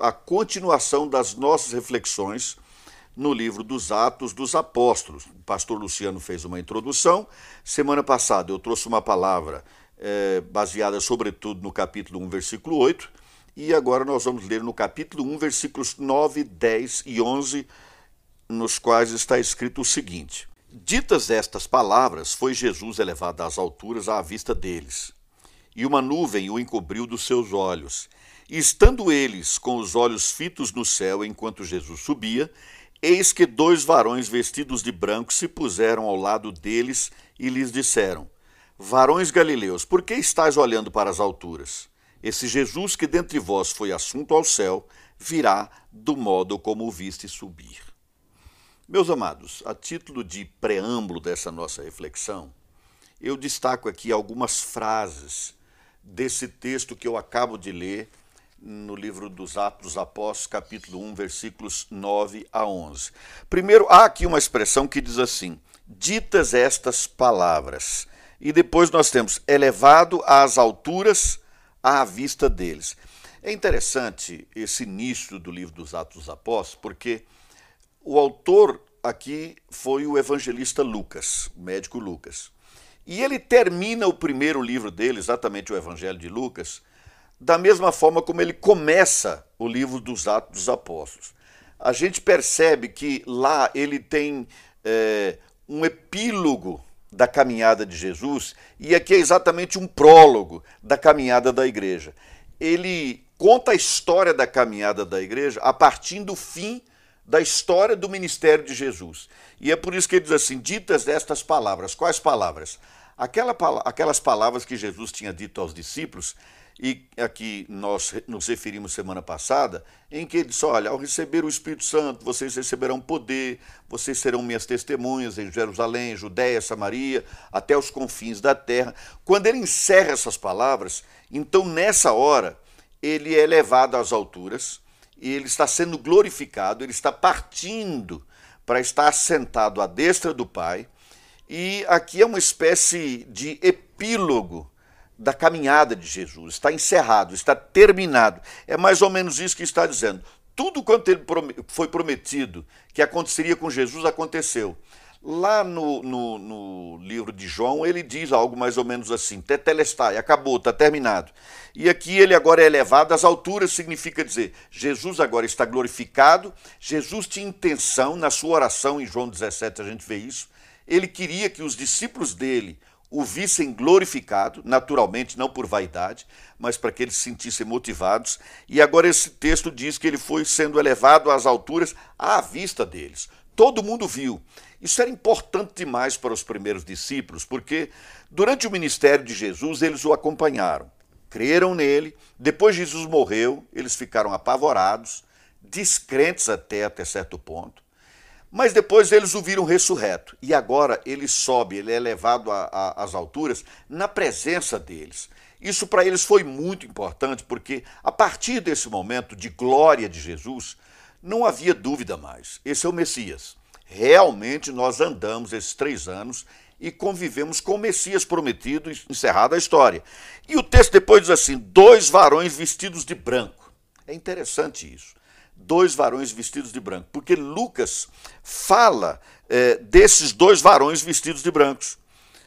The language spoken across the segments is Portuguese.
a continuação das nossas reflexões no livro dos Atos dos Apóstolos. O pastor Luciano fez uma introdução. Semana passada eu trouxe uma palavra é, baseada, sobretudo, no capítulo 1, versículo 8. E agora nós vamos ler no capítulo 1, versículos 9, 10 e 11, nos quais está escrito o seguinte: Ditas estas palavras, foi Jesus elevado às alturas à vista deles, e uma nuvem o encobriu dos seus olhos. Estando eles com os olhos fitos no céu enquanto Jesus subia, eis que dois varões vestidos de branco se puseram ao lado deles e lhes disseram: Varões galileus, por que estáis olhando para as alturas? Esse Jesus que dentre vós foi assunto ao céu, virá do modo como o viste subir. Meus amados, a título de preâmbulo dessa nossa reflexão, eu destaco aqui algumas frases desse texto que eu acabo de ler no livro dos Atos dos Apóstolos, capítulo 1, versículos 9 a 11. Primeiro, há aqui uma expressão que diz assim: ditas estas palavras. E depois nós temos elevado às alturas à vista deles. É interessante esse início do livro dos Atos dos Apóstolos, porque o autor aqui foi o evangelista Lucas, o médico Lucas. E ele termina o primeiro livro dele, exatamente o Evangelho de Lucas, da mesma forma como ele começa o livro dos Atos dos Apóstolos. A gente percebe que lá ele tem é, um epílogo da caminhada de Jesus e aqui é exatamente um prólogo da caminhada da igreja. Ele conta a história da caminhada da igreja a partir do fim da história do ministério de Jesus. E é por isso que ele diz assim: ditas destas palavras. Quais palavras? Aquela, aquelas palavras que Jesus tinha dito aos discípulos e aqui nós nos referimos semana passada, em que ele disse: Olha, ao receber o Espírito Santo, vocês receberão poder, vocês serão minhas testemunhas em Jerusalém, Judéia, Samaria, até os confins da terra. Quando ele encerra essas palavras, então nessa hora, ele é levado às alturas, e ele está sendo glorificado, ele está partindo para estar assentado à destra do Pai, e aqui é uma espécie de epílogo da caminhada de Jesus, está encerrado, está terminado. É mais ou menos isso que está dizendo. Tudo quanto ele foi prometido que aconteceria com Jesus aconteceu. Lá no, no, no, livro de João, ele diz algo mais ou menos assim: Tetelestai, acabou, está terminado. E aqui ele agora é elevado às alturas, significa dizer, Jesus agora está glorificado, Jesus tinha intenção, na sua oração em João 17 a gente vê isso, ele queria que os discípulos dele o vissem glorificado, naturalmente, não por vaidade, mas para que eles se sentissem motivados. E agora esse texto diz que ele foi sendo elevado às alturas à vista deles. Todo mundo viu. Isso era importante demais para os primeiros discípulos, porque durante o ministério de Jesus eles o acompanharam, creram nele. Depois Jesus morreu, eles ficaram apavorados, descrentes até até certo ponto. Mas depois eles o viram ressurreto. E agora ele sobe, ele é levado às alturas na presença deles. Isso para eles foi muito importante, porque a partir desse momento de glória de Jesus, não havia dúvida mais. Esse é o Messias. Realmente nós andamos esses três anos e convivemos com o Messias prometido, encerrada a história. E o texto depois diz assim: dois varões vestidos de branco. É interessante isso dois varões vestidos de branco, porque Lucas fala é, desses dois varões vestidos de brancos,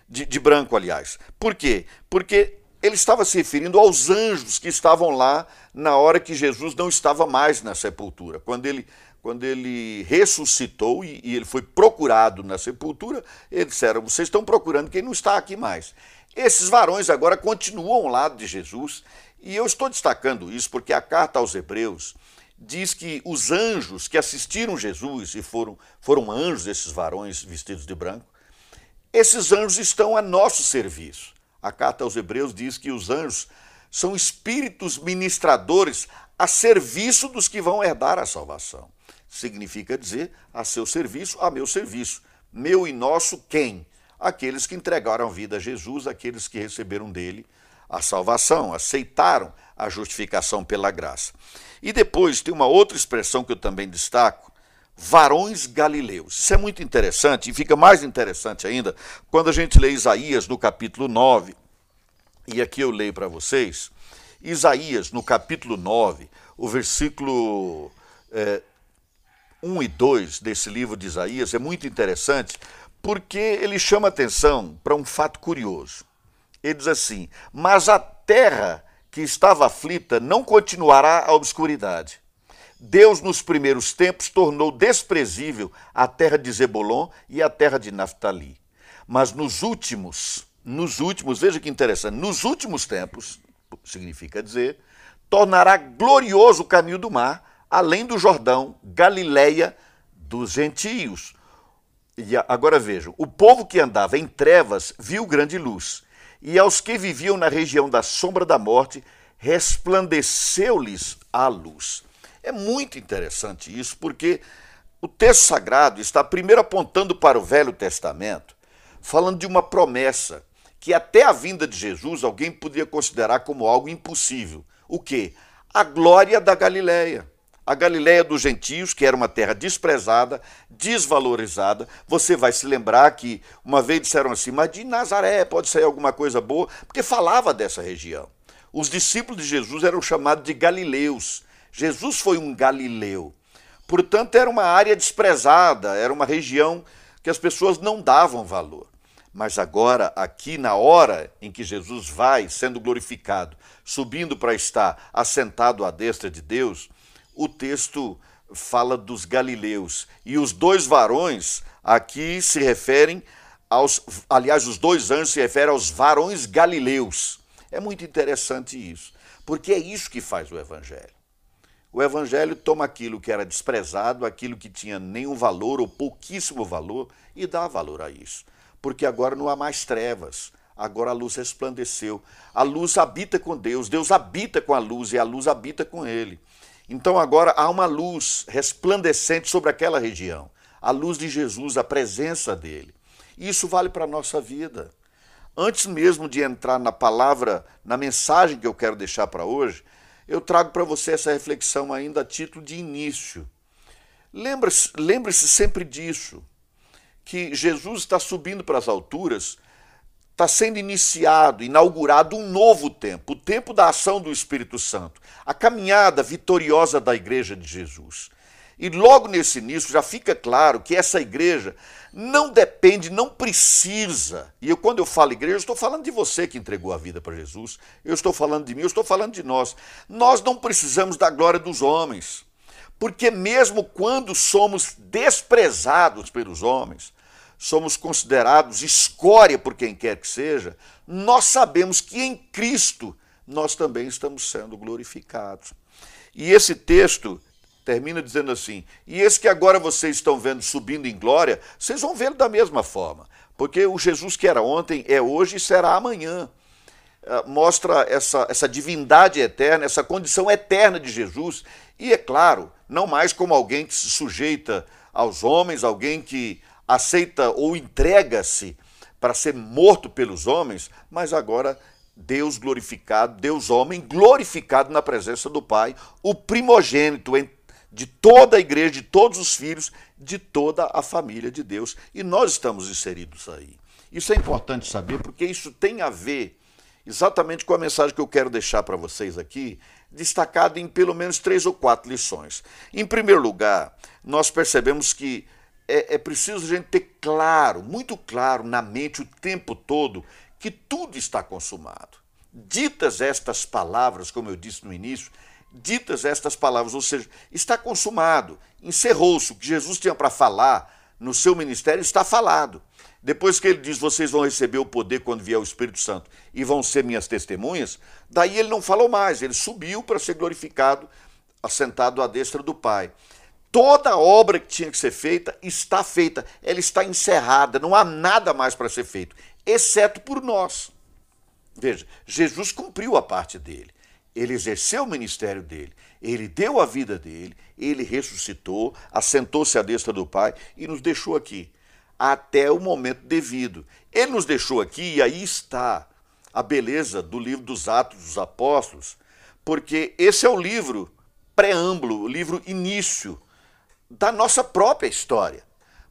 de, de branco, aliás. Por quê? Porque ele estava se referindo aos anjos que estavam lá na hora que Jesus não estava mais na sepultura. Quando ele, quando ele ressuscitou e, e ele foi procurado na sepultura, eles disseram: Vocês estão procurando quem não está aqui mais. Esses varões agora continuam ao lado de Jesus, e eu estou destacando isso porque a carta aos Hebreus diz que os anjos que assistiram Jesus, e foram, foram anjos, esses varões vestidos de branco, esses anjos estão a nosso serviço. A carta aos Hebreus diz que os anjos são espíritos ministradores a serviço dos que vão herdar a salvação. Significa dizer a seu serviço, a meu serviço. Meu e nosso quem? Aqueles que entregaram a vida a Jesus, aqueles que receberam dele a salvação, aceitaram a justificação pela graça. E depois tem uma outra expressão que eu também destaco, varões galileus. Isso é muito interessante e fica mais interessante ainda quando a gente lê Isaías no capítulo 9. E aqui eu leio para vocês. Isaías, no capítulo 9, o versículo é, 1 e 2 desse livro de Isaías é muito interessante porque ele chama atenção para um fato curioso. Ele diz assim: Mas a terra que estava aflita não continuará a obscuridade. Deus, nos primeiros tempos, tornou desprezível a terra de Zebulon e a terra de Naphtali. Mas nos últimos, nos últimos, veja que interessante, nos últimos tempos, significa dizer, tornará glorioso o caminho do mar, além do Jordão, Galileia dos gentios. E agora vejam: o povo que andava em trevas viu grande luz, e aos que viviam na região da sombra da morte, resplandeceu-lhes a luz. É muito interessante isso, porque o texto sagrado está primeiro apontando para o Velho Testamento, falando de uma promessa que até a vinda de Jesus alguém podia considerar como algo impossível. O que? A glória da Galileia a Galiléia dos gentios, que era uma terra desprezada, desvalorizada. Você vai se lembrar que uma vez disseram assim, mas de Nazaré pode sair alguma coisa boa, porque falava dessa região. Os discípulos de Jesus eram chamados de galileus. Jesus foi um galileu. Portanto, era uma área desprezada, era uma região que as pessoas não davam valor. Mas agora, aqui na hora em que Jesus vai sendo glorificado, subindo para estar assentado à destra de Deus, o texto fala dos galileus. E os dois varões aqui se referem aos. Aliás, os dois anjos se referem aos varões galileus. É muito interessante isso, porque é isso que faz o Evangelho. O Evangelho toma aquilo que era desprezado, aquilo que tinha nenhum valor ou pouquíssimo valor, e dá valor a isso. Porque agora não há mais trevas, agora a luz resplandeceu. A luz habita com Deus, Deus habita com a luz e a luz habita com ele. Então agora há uma luz resplandecente sobre aquela região, a luz de Jesus, a presença dele. Isso vale para a nossa vida. Antes mesmo de entrar na palavra, na mensagem que eu quero deixar para hoje, eu trago para você essa reflexão ainda a título de início. Lembre-se lembre sempre disso, que Jesus está subindo para as alturas está sendo iniciado, inaugurado um novo tempo, o tempo da ação do Espírito Santo, a caminhada vitoriosa da Igreja de Jesus. E logo nesse início já fica claro que essa igreja não depende, não precisa. E eu, quando eu falo igreja, eu estou falando de você que entregou a vida para Jesus. Eu estou falando de mim, eu estou falando de nós. Nós não precisamos da glória dos homens. Porque mesmo quando somos desprezados pelos homens, somos considerados escória por quem quer que seja, nós sabemos que em Cristo nós também estamos sendo glorificados. E esse texto termina dizendo assim: E esse que agora vocês estão vendo subindo em glória, vocês vão vê-lo da mesma forma, porque o Jesus que era ontem é hoje e será amanhã. Ah, mostra essa, essa divindade eterna, essa condição eterna de Jesus, e é claro, não mais como alguém que se sujeita aos homens, alguém que aceita ou entrega-se para ser morto pelos homens, mas agora Deus glorificado, Deus homem glorificado na presença do Pai, o primogênito de toda a igreja, de todos os filhos, de toda a família de Deus. E nós estamos inseridos aí. Isso é importante saber porque isso tem a ver exatamente com a mensagem que eu quero deixar para vocês aqui, destacada em pelo menos três ou quatro lições. Em primeiro lugar, nós percebemos que é, é preciso a gente ter claro, muito claro na mente o tempo todo, que tudo está consumado. Ditas estas palavras, como eu disse no início, ditas estas palavras, ou seja, está consumado, encerrou-se. O que Jesus tinha para falar no seu ministério está falado. Depois que ele diz, vocês vão receber o poder quando vier o Espírito Santo e vão ser minhas testemunhas, daí ele não falou mais, ele subiu para ser glorificado, assentado à destra do Pai. Toda a obra que tinha que ser feita está feita, ela está encerrada, não há nada mais para ser feito, exceto por nós. Veja, Jesus cumpriu a parte dele, ele exerceu o ministério dele, ele deu a vida dele, ele ressuscitou, assentou-se à destra do Pai e nos deixou aqui, até o momento devido. Ele nos deixou aqui e aí está a beleza do livro dos Atos dos Apóstolos, porque esse é o livro preâmbulo, o livro início da nossa própria história.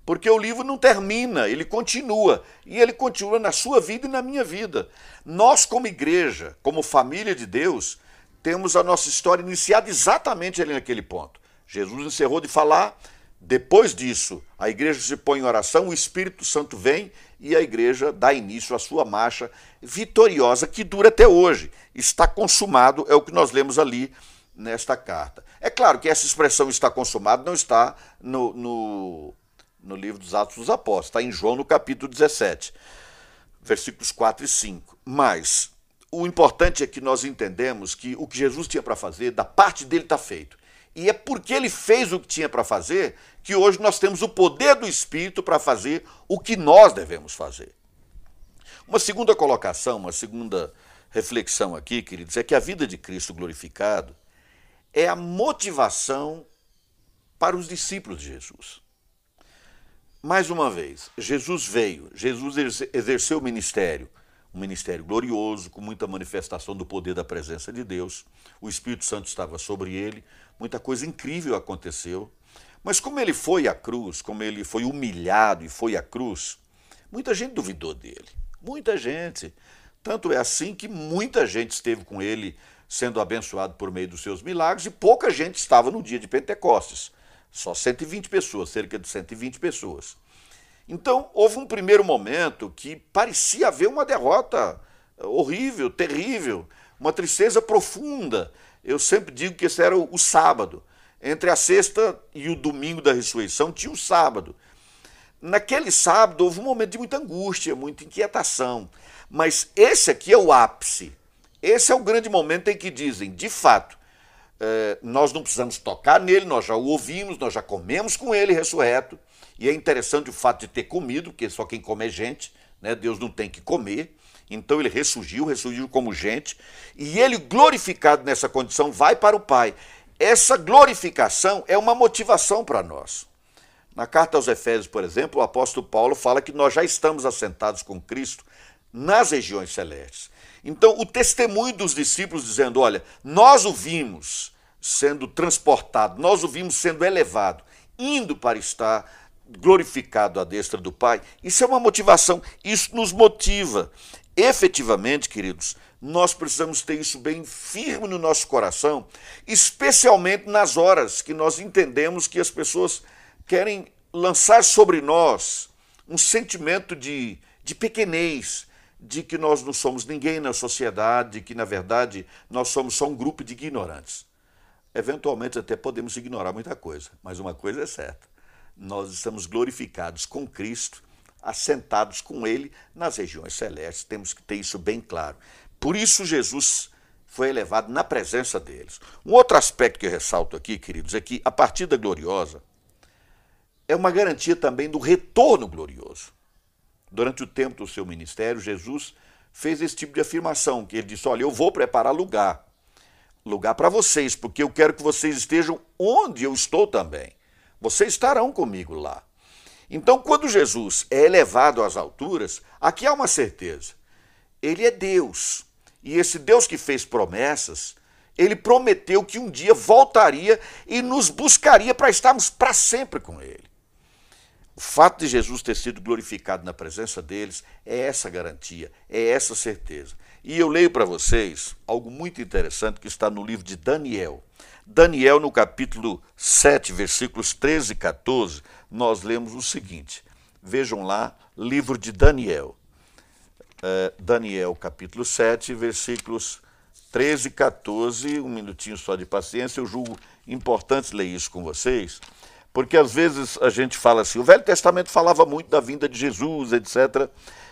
Porque o livro não termina, ele continua. E ele continua na sua vida e na minha vida. Nós, como igreja, como família de Deus, temos a nossa história iniciada exatamente ali naquele ponto. Jesus encerrou de falar, depois disso, a igreja se põe em oração, o Espírito Santo vem e a igreja dá início à sua marcha vitoriosa que dura até hoje. Está consumado, é o que nós lemos ali nesta carta. É claro que essa expressão está consumado não está no, no, no livro dos Atos dos Apóstolos, está em João no capítulo 17, versículos 4 e 5. Mas o importante é que nós entendemos que o que Jesus tinha para fazer, da parte dele está feito. E é porque ele fez o que tinha para fazer que hoje nós temos o poder do Espírito para fazer o que nós devemos fazer. Uma segunda colocação, uma segunda reflexão aqui, queridos, é que a vida de Cristo glorificado é a motivação para os discípulos de Jesus. Mais uma vez, Jesus veio, Jesus exerceu o ministério um ministério glorioso, com muita manifestação do poder da presença de Deus. O Espírito Santo estava sobre ele, muita coisa incrível aconteceu. Mas como ele foi à cruz, como ele foi humilhado e foi à cruz, muita gente duvidou dele. Muita gente. Tanto é assim que muita gente esteve com ele sendo abençoado por meio dos seus milagres e pouca gente estava no dia de Pentecostes. Só 120 pessoas, cerca de 120 pessoas. Então, houve um primeiro momento que parecia haver uma derrota horrível, terrível, uma tristeza profunda. Eu sempre digo que esse era o, sábado. Entre a sexta e o domingo da ressurreição tinha o sábado. Naquele sábado houve um momento de muita angústia, muita inquietação. Mas esse aqui é o ápice. Esse é o grande momento em que dizem, de fato, eh, nós não precisamos tocar nele, nós já o ouvimos, nós já comemos com ele ressurreto. E é interessante o fato de ter comido, porque só quem come é gente, né? Deus não tem que comer. Então ele ressurgiu, ressurgiu como gente, e ele glorificado nessa condição vai para o Pai. Essa glorificação é uma motivação para nós. Na carta aos Efésios, por exemplo, o apóstolo Paulo fala que nós já estamos assentados com Cristo nas regiões celestes. Então, o testemunho dos discípulos dizendo: olha, nós o vimos sendo transportado, nós o vimos sendo elevado, indo para estar glorificado à destra do Pai, isso é uma motivação, isso nos motiva. Efetivamente, queridos, nós precisamos ter isso bem firme no nosso coração, especialmente nas horas que nós entendemos que as pessoas querem lançar sobre nós um sentimento de, de pequenez, de que nós não somos ninguém na sociedade, que na verdade nós somos só um grupo de ignorantes. Eventualmente até podemos ignorar muita coisa, mas uma coisa é certa nós estamos glorificados com Cristo, assentados com Ele nas regiões celestes. Temos que ter isso bem claro. Por isso, Jesus foi elevado na presença deles. Um outro aspecto que eu ressalto aqui, queridos, é que a partida gloriosa é uma garantia também do retorno glorioso. Durante o tempo do seu ministério, Jesus fez esse tipo de afirmação, que ele disse: "Olha, eu vou preparar lugar, lugar para vocês, porque eu quero que vocês estejam onde eu estou também. Vocês estarão comigo lá. Então, quando Jesus é elevado às alturas, aqui há uma certeza. Ele é Deus. E esse Deus que fez promessas, ele prometeu que um dia voltaria e nos buscaria para estarmos para sempre com ele. O fato de Jesus ter sido glorificado na presença deles é essa garantia, é essa certeza. E eu leio para vocês algo muito interessante que está no livro de Daniel. Daniel, no capítulo 7, versículos 13 e 14, nós lemos o seguinte. Vejam lá, livro de Daniel. Uh, Daniel, capítulo 7, versículos 13 e 14. Um minutinho só de paciência, eu julgo importante ler isso com vocês, porque às vezes a gente fala assim: o Velho Testamento falava muito da vinda de Jesus, etc.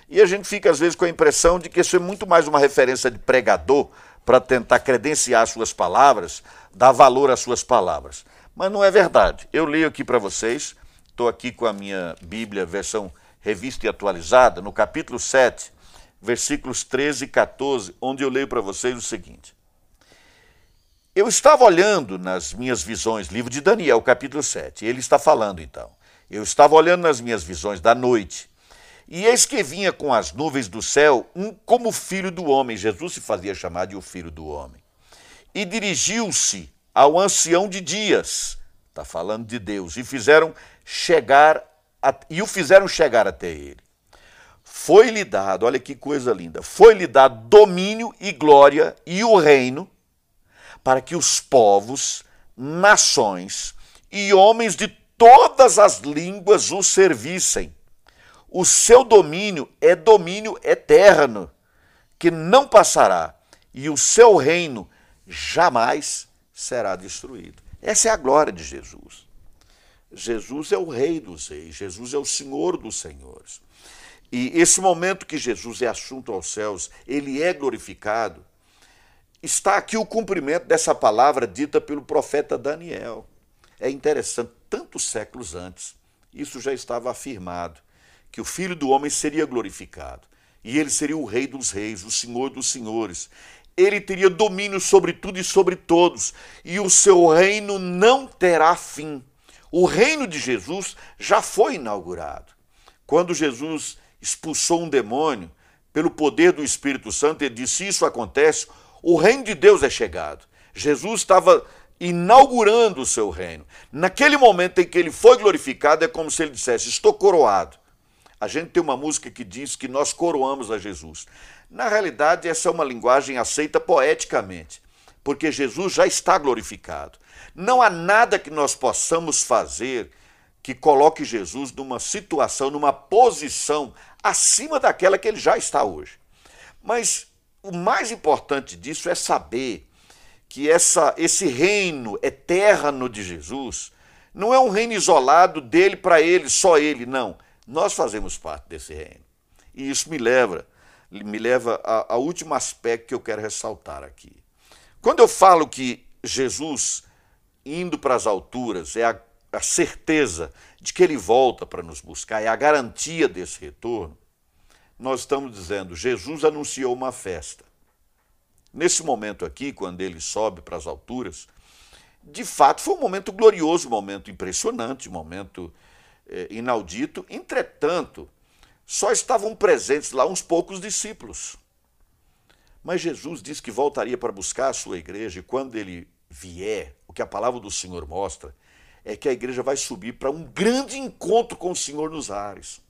E a gente fica às vezes com a impressão de que isso é muito mais uma referência de pregador para tentar credenciar suas palavras, dar valor às suas palavras. Mas não é verdade. Eu leio aqui para vocês, estou aqui com a minha Bíblia, versão revista e atualizada, no capítulo 7, versículos 13 e 14, onde eu leio para vocês o seguinte. Eu estava olhando nas minhas visões, livro de Daniel, capítulo 7, ele está falando então. Eu estava olhando nas minhas visões da noite, e eis que vinha com as nuvens do céu um como filho do homem. Jesus se fazia chamar de o filho do homem. E dirigiu-se ao ancião de dias, está falando de Deus, e fizeram chegar a, e o fizeram chegar até ele. Foi-lhe dado, olha que coisa linda, foi-lhe dado domínio e glória e o reino para que os povos, nações e homens de todas as línguas o servissem. O seu domínio é domínio eterno, que não passará, e o seu reino jamais será destruído. Essa é a glória de Jesus. Jesus é o Rei dos Reis, Jesus é o Senhor dos Senhores. E esse momento que Jesus é assunto aos céus, ele é glorificado, está aqui o cumprimento dessa palavra dita pelo profeta Daniel. É interessante, tantos séculos antes, isso já estava afirmado, que o Filho do Homem seria glorificado, e ele seria o Rei dos Reis, o Senhor dos Senhores. Ele teria domínio sobre tudo e sobre todos, e o seu reino não terá fim. O reino de Jesus já foi inaugurado. Quando Jesus expulsou um demônio pelo poder do Espírito Santo, ele disse: Isso acontece, o reino de Deus é chegado. Jesus estava inaugurando o seu reino. Naquele momento em que ele foi glorificado, é como se ele dissesse: Estou coroado. A gente tem uma música que diz que nós coroamos a Jesus. Na realidade, essa é uma linguagem aceita poeticamente, porque Jesus já está glorificado. Não há nada que nós possamos fazer que coloque Jesus numa situação, numa posição acima daquela que ele já está hoje. Mas o mais importante disso é saber que essa, esse reino eterno de Jesus não é um reino isolado dele para ele, só ele, não. Nós fazemos parte desse reino. E isso me leva, me leva ao último aspecto que eu quero ressaltar aqui. Quando eu falo que Jesus indo para as alturas é a, a certeza de que ele volta para nos buscar, é a garantia desse retorno, nós estamos dizendo, Jesus anunciou uma festa. Nesse momento aqui, quando ele sobe para as alturas, de fato foi um momento glorioso, um momento impressionante, um momento eh, inaudito. Entretanto, só estavam presentes lá uns poucos discípulos. Mas Jesus disse que voltaria para buscar a sua igreja e quando ele vier, o que a palavra do Senhor mostra, é que a igreja vai subir para um grande encontro com o Senhor nos ares.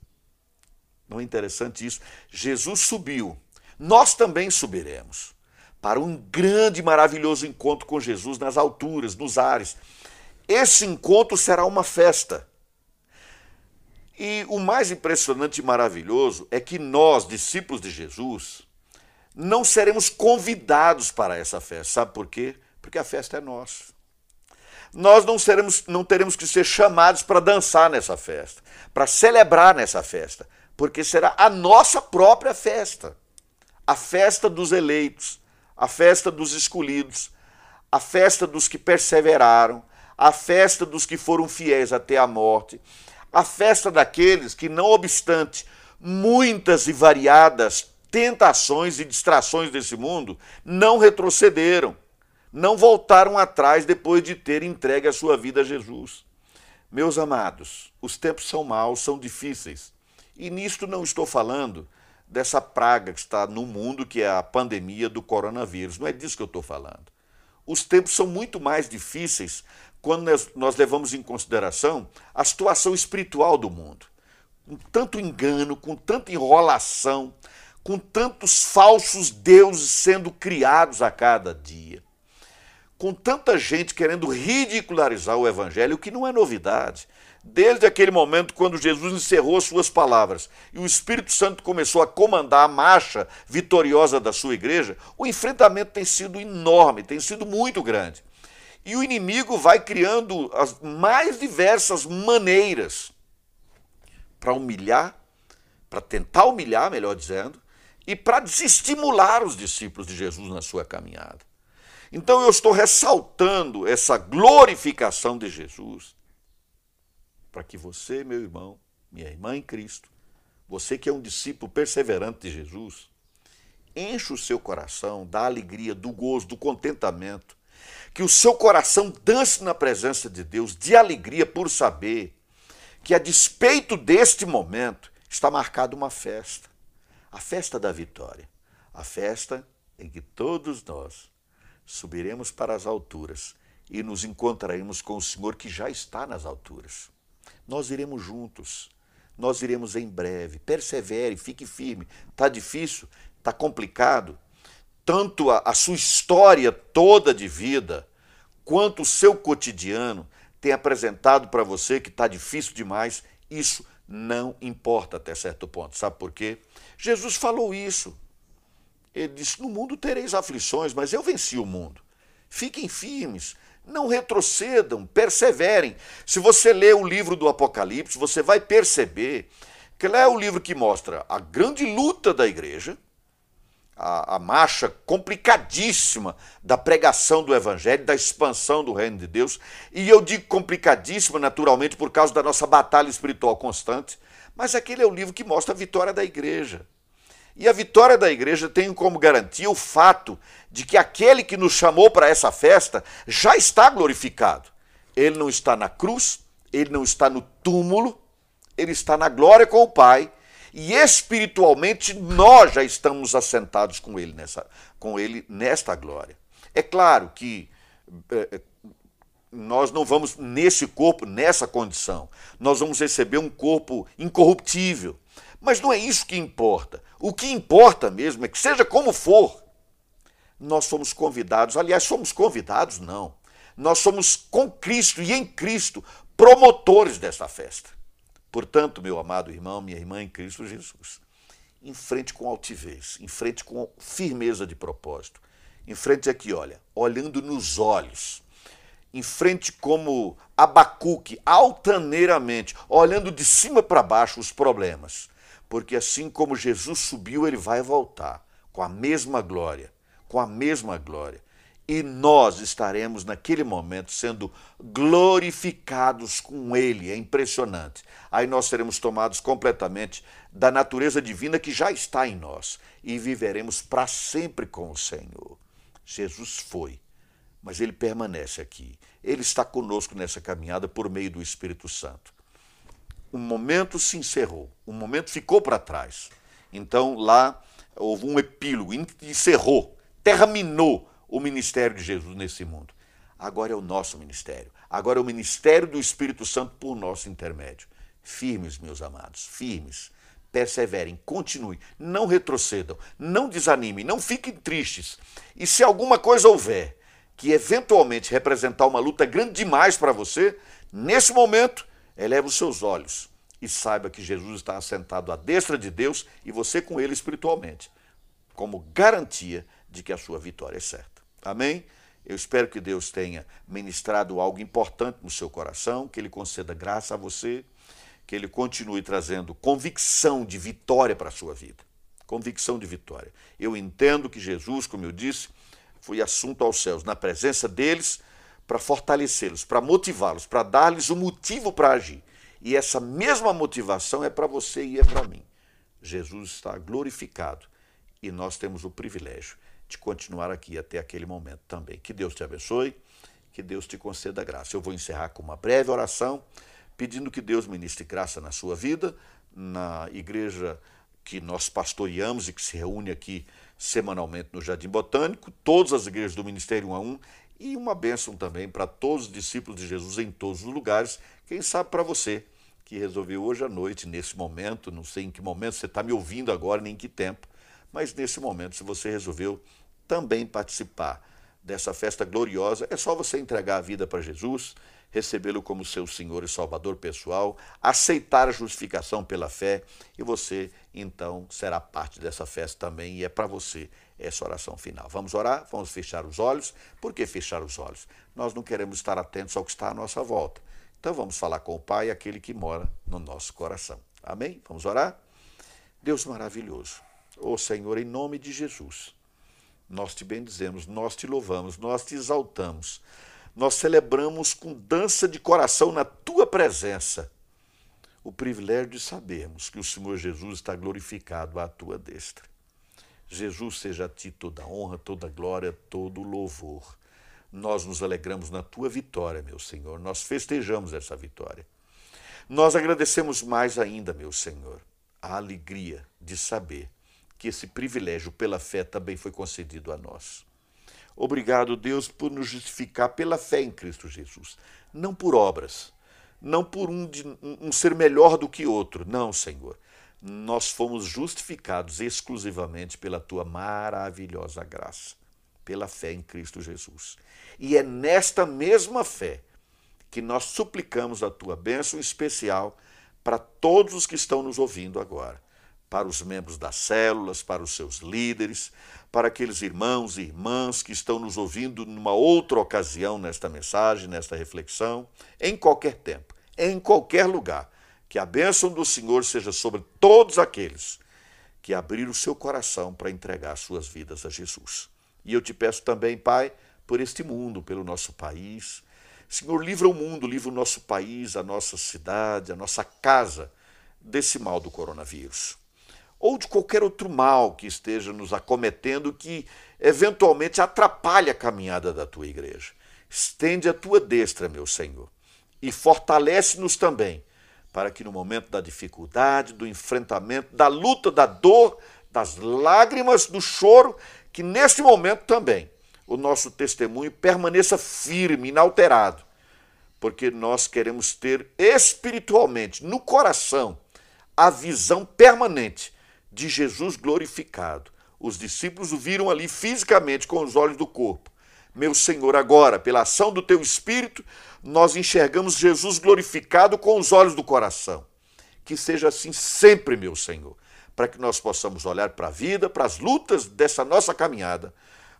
Não é interessante isso? Jesus subiu, nós também subiremos para um grande e maravilhoso encontro com Jesus nas alturas, nos ares. Esse encontro será uma festa. E o mais impressionante e maravilhoso é que nós, discípulos de Jesus, não seremos convidados para essa festa. Sabe por quê? Porque a festa é nossa. Nós não, seremos, não teremos que ser chamados para dançar nessa festa, para celebrar nessa festa porque será a nossa própria festa. A festa dos eleitos, a festa dos escolhidos, a festa dos que perseveraram, a festa dos que foram fiéis até a morte, a festa daqueles que, não obstante muitas e variadas tentações e distrações desse mundo, não retrocederam, não voltaram atrás depois de ter entregue a sua vida a Jesus. Meus amados, os tempos são maus, são difíceis. E nisto não estou falando dessa praga que está no mundo, que é a pandemia do coronavírus. Não é disso que eu estou falando. Os tempos são muito mais difíceis quando nós levamos em consideração a situação espiritual do mundo. Com tanto engano, com tanta enrolação, com tantos falsos deuses sendo criados a cada dia, com tanta gente querendo ridicularizar o evangelho, que não é novidade. Desde aquele momento, quando Jesus encerrou suas palavras e o Espírito Santo começou a comandar a marcha vitoriosa da sua igreja, o enfrentamento tem sido enorme, tem sido muito grande. E o inimigo vai criando as mais diversas maneiras para humilhar, para tentar humilhar, melhor dizendo, e para desestimular os discípulos de Jesus na sua caminhada. Então eu estou ressaltando essa glorificação de Jesus para que você, meu irmão, minha irmã em Cristo, você que é um discípulo perseverante de Jesus, enche o seu coração da alegria, do gozo, do contentamento, que o seu coração dance na presença de Deus de alegria por saber que a despeito deste momento está marcada uma festa, a festa da vitória, a festa em que todos nós subiremos para as alturas e nos encontraremos com o Senhor que já está nas alturas. Nós iremos juntos. Nós iremos em breve. Persevere, fique firme. Está difícil? Está complicado? tanto a, a sua história toda de vida, quanto o seu cotidiano tem apresentado para você que está difícil demais, isso não importa até certo ponto. Sabe por quê? Jesus falou isso. Ele disse: No mundo tereis aflições, mas eu venci o mundo. Fiquem firmes, não retrocedam, perseverem. Se você ler o livro do Apocalipse, você vai perceber que ele é o livro que mostra a grande luta da igreja, a, a marcha complicadíssima da pregação do Evangelho, da expansão do reino de Deus. E eu digo complicadíssima, naturalmente, por causa da nossa batalha espiritual constante, mas aquele é o livro que mostra a vitória da igreja. E a vitória da igreja tem como garantia o fato de que aquele que nos chamou para essa festa já está glorificado. Ele não está na cruz, ele não está no túmulo, ele está na glória com o Pai. E espiritualmente nós já estamos assentados com ele nessa, com ele nesta glória. É claro que é, nós não vamos nesse corpo, nessa condição. Nós vamos receber um corpo incorruptível. Mas não é isso que importa. O que importa mesmo é que, seja como for, nós somos convidados. Aliás, somos convidados? Não. Nós somos com Cristo e em Cristo promotores dessa festa. Portanto, meu amado irmão, minha irmã em Cristo Jesus, em frente com altivez, em frente com firmeza de propósito, em frente aqui, olha, olhando nos olhos, em frente como Abacuque, altaneiramente, olhando de cima para baixo os problemas, porque assim como Jesus subiu, ele vai voltar com a mesma glória, com a mesma glória. E nós estaremos naquele momento sendo glorificados com ele. É impressionante. Aí nós seremos tomados completamente da natureza divina que já está em nós e viveremos para sempre com o Senhor. Jesus foi, mas ele permanece aqui. Ele está conosco nessa caminhada por meio do Espírito Santo um momento se encerrou, um momento ficou para trás. Então lá houve um epílogo, encerrou, terminou o ministério de Jesus nesse mundo. Agora é o nosso ministério. Agora é o ministério do Espírito Santo por nosso intermédio. Firmes, meus amados, firmes. Perseverem, continuem, não retrocedam, não desanimem, não fiquem tristes. E se alguma coisa houver que eventualmente representar uma luta grande demais para você, nesse momento, eleve os seus olhos e saiba que Jesus está assentado à destra de Deus e você com ele espiritualmente, como garantia de que a sua vitória é certa. Amém? Eu espero que Deus tenha ministrado algo importante no seu coração, que Ele conceda graça a você, que Ele continue trazendo convicção de vitória para a sua vida. Convicção de vitória. Eu entendo que Jesus, como eu disse, foi assunto aos céus, na presença deles, para fortalecê-los, para motivá-los, para dar-lhes um motivo para agir. E essa mesma motivação é para você e é para mim. Jesus está glorificado e nós temos o privilégio de continuar aqui até aquele momento também. Que Deus te abençoe, que Deus te conceda graça. Eu vou encerrar com uma breve oração, pedindo que Deus ministre graça na sua vida, na igreja que nós pastoreamos e que se reúne aqui semanalmente no Jardim Botânico, todas as igrejas do Ministério 1 a 1 e uma bênção também para todos os discípulos de Jesus em todos os lugares. Quem sabe para você que resolveu hoje à noite, nesse momento, não sei em que momento você está me ouvindo agora, nem em que tempo, mas nesse momento, se você resolveu também participar dessa festa gloriosa, é só você entregar a vida para Jesus, recebê-lo como seu Senhor e Salvador pessoal, aceitar a justificação pela fé e você então será parte dessa festa também e é para você essa oração final. Vamos orar? Vamos fechar os olhos. Por que fechar os olhos? Nós não queremos estar atentos ao que está à nossa volta. Então vamos falar com o Pai, aquele que mora no nosso coração. Amém? Vamos orar? Deus maravilhoso. Ô Senhor, em nome de Jesus, nós te bendizemos, nós te louvamos, nós te exaltamos. Nós celebramos com dança de coração na tua presença o privilégio de sabermos que o Senhor Jesus está glorificado à tua destra. Jesus seja a ti toda honra, toda glória, todo louvor. Nós nos alegramos na tua vitória, meu Senhor. Nós festejamos essa vitória. Nós agradecemos mais ainda, meu Senhor, a alegria de saber que esse privilégio pela fé também foi concedido a nós. Obrigado, Deus, por nos justificar pela fé em Cristo Jesus, não por obras, não por um, um ser melhor do que outro, não, Senhor. Nós fomos justificados exclusivamente pela tua maravilhosa graça, pela fé em Cristo Jesus. E é nesta mesma fé que nós suplicamos a tua bênção especial para todos os que estão nos ouvindo agora, para os membros das células, para os seus líderes, para aqueles irmãos e irmãs que estão nos ouvindo numa outra ocasião nesta mensagem, nesta reflexão, em qualquer tempo, em qualquer lugar. Que a bênção do Senhor seja sobre todos aqueles que abriram o seu coração para entregar suas vidas a Jesus. E eu te peço também, Pai, por este mundo, pelo nosso país. Senhor, livra o mundo, livra o nosso país, a nossa cidade, a nossa casa desse mal do coronavírus ou de qualquer outro mal que esteja nos acometendo que eventualmente atrapalhe a caminhada da tua igreja. Estende a tua destra, meu Senhor, e fortalece-nos também, para que no momento da dificuldade, do enfrentamento, da luta, da dor, das lágrimas, do choro, que neste momento também o nosso testemunho permaneça firme, inalterado, porque nós queremos ter espiritualmente, no coração, a visão permanente de Jesus glorificado. Os discípulos o viram ali fisicamente com os olhos do corpo. Meu Senhor, agora, pela ação do teu Espírito, nós enxergamos Jesus glorificado com os olhos do coração. Que seja assim sempre, meu Senhor, para que nós possamos olhar para a vida, para as lutas dessa nossa caminhada,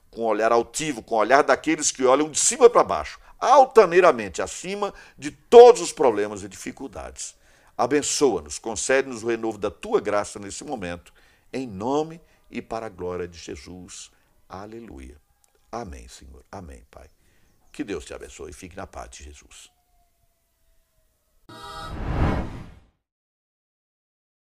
com um olhar altivo, com o olhar daqueles que olham de cima para baixo, altaneiramente acima de todos os problemas e dificuldades. Abençoa-nos, concede-nos o renovo da tua graça nesse momento, em nome e para a glória de Jesus. Aleluia. Amém, Senhor. Amém, Pai. Que Deus te abençoe e fique na paz de Jesus.